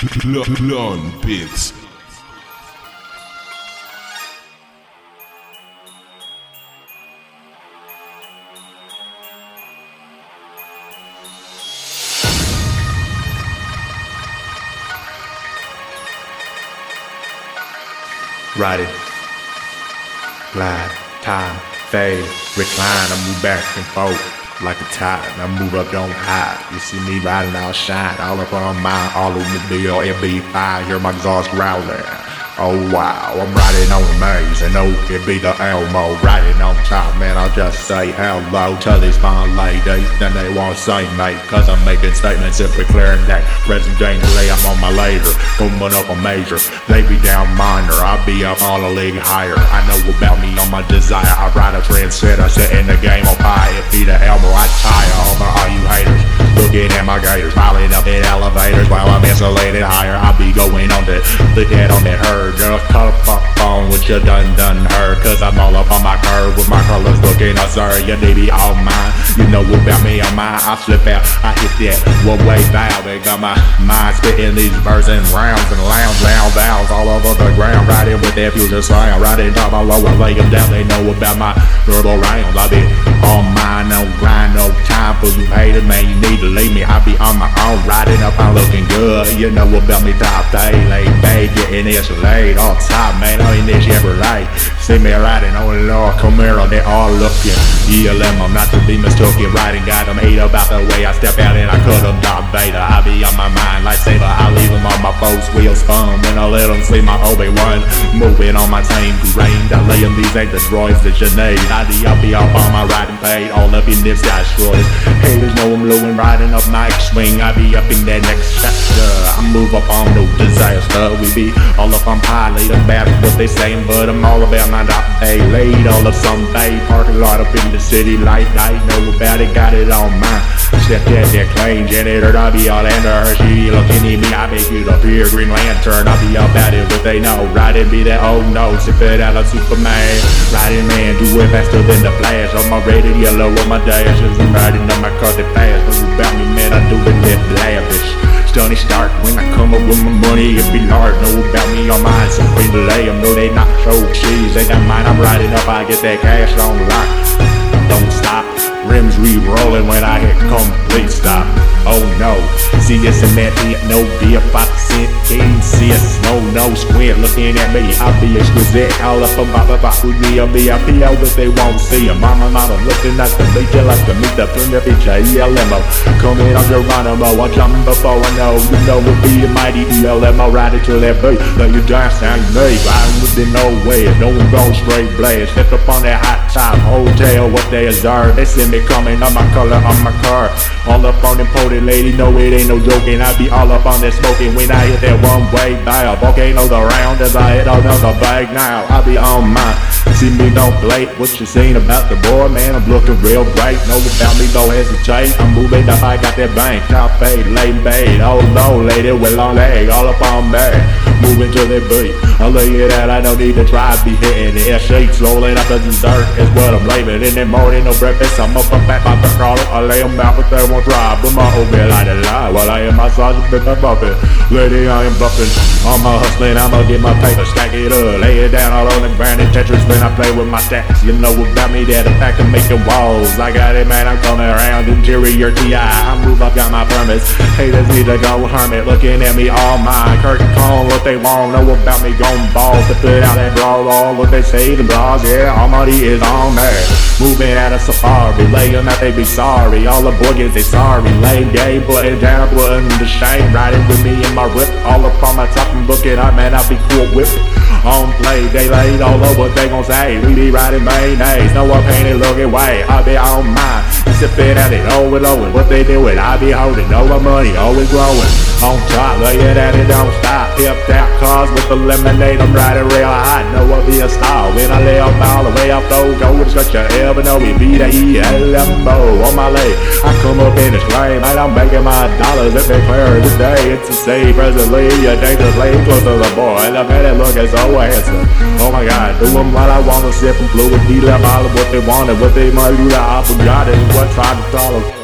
Klon Beats. Ride it. Glide, time, fade, recline. I move back and forth like a tide. I move up, don't hide. You see me riding, shine. All up on my automobile, MB5. Hear my exhaust growling. Oh wow, I'm riding on maze and oh, it be the Elmo riding on top, man. I'll just say hello to these fine ladies, then they won't say mate, cause I'm making statements simply clearing that present dangerously I'm on my later, coming up a major. They be down minor, I be up on a league higher. I know about me on my desire, I ride a trendsetter, setting the game on fire. It be the Elmo, I tire over all you haters. Looking at my gators, piling up in elevators while I'm insulated higher. I going on the, the on that herd. Girl, cut up on what you done done heard. Cause I'm all up on my curve with my colors looking absurd. You need be all mine. You know about me on mine. I slip out, I hit that one way valve. They got my mind spitting these verses and rounds and lounge, lounge, valves all over the ground. Riding with that fusion sound. Riding top my lower, lay them down. They know about my verbal rounds. I be I'm looking good. You know about me, top day, lay back, getting this laid on top, man. I ain't this Chevrolet. See me riding on the Lord Camaro, they all looking. ELM, I'm not to be mistaken. Riding, got them hate about the way I step out and I cut them Darth Vader. I be on my mind like folks' wheels spun when I let them see my Obi-Wan. Moving on my team, range. I lay them, these ain't the droids that you need. I be up, on my riding paid, all up in this sky destroyers. Haters know I'm low and riding up my X-Wing. I be up in that next chapter. I move up on no disaster. We be all up on lay them bad what they saying, but I'm all about my dot hey, laid all up some bay, parking lot up in the city, light night, know about it, got it on mine. At that claim, janitor, I be all under her, she looking at me, I make you the here, Green Lantern, I be at it, but they know, riding be that, oh no, sip it out of Superman, riding man, do it faster than the flash, my rated yellow, on my dashes, I'm riding on my car that fast, know about me, man, I do it that lavish. Stunny start when I come up with my money, it be large. Know about me on mine, so queen delay them. Know they not so cheese, they got mine. I'm riding up, I get that cash on lock. Re-rolling when I hit complete stop. Oh no, see this and that, ain't no a five percent CS, no no squint looking at me. I be exquisite, all up about the box with me. I'll be a but they won't see ya. Mama, mama, looking at the beach, you like to meet the from the beach, ELMO. Coming on Geronimo, I jump before I know. You know we'll be a mighty ELMO, riding to that beat. Let you dance down me, riding with the no way. No one goes straight blast. Step up on that hot top hotel, what they deserve. They see me coming on my color on my car. All up on them pony lady, no it ain't no joking. I be all up on that smoking when I hit that one way dial. Volcano the round as I hit down the bag now. I be on mine. See me don't blate what you seen about the boy, man. I'm looking real bright. Know about me, don't hesitate. I'm moving up, I got that bank. Top fade, late bait. Oh no, lady with long leg, all up on me. Moving to that beat. I lay it out, I don't need to try, be hitting the Air shakes, rolling up the dessert is what I'm blaming. In the morning, no breakfast, I'm up, I'm back, I'm back, crawling. I lay them out, but they won't drive. But my old man a lie. While I am massaging, bit my bumping. Lady, I am buffing. I'm a hustling, I'ma get my paper, stack it up. Lay it down all on the ground in Tetris when I play with my stacks. You know about me, that the fact of making walls. I got it, man, I'm coming around. Interior TI, I move up, got my permits. Haters need to go hermit, looking at me all mine. Curtain call they want, know about me, gon' balls to put out that brawl. All what they say, the bras, yeah, all money is on there. Moving out of safari, lay them out, they be sorry. All the boys, they sorry. Lay game, putting down, putting the shame. Riding with me in my whip, all up on my top and looking up, man, I be cool whip. On play, they laid all over they gon' say. We be riding mayonnaise, no one painted looking way. I be on mine, sipping at it, over and over. What they do it, I be holding, my money always growing. On top, lay it at it, don't stop. Pipped out cars with the lemonade, I'm riding real hot. Be a star when I lay up all the way off those goals. Got you ever know me, be the ELMO on my leg. I come up in this flame, and I'm making my dollars. If they clear today, it's a save. Presently, you dangerous lane close to the boy. And I bet it looking so handsome. Oh my god, do them what I wanna, sip and fluid, deal up all of what they wanted, what they might do, I forgot it. What tried to follow.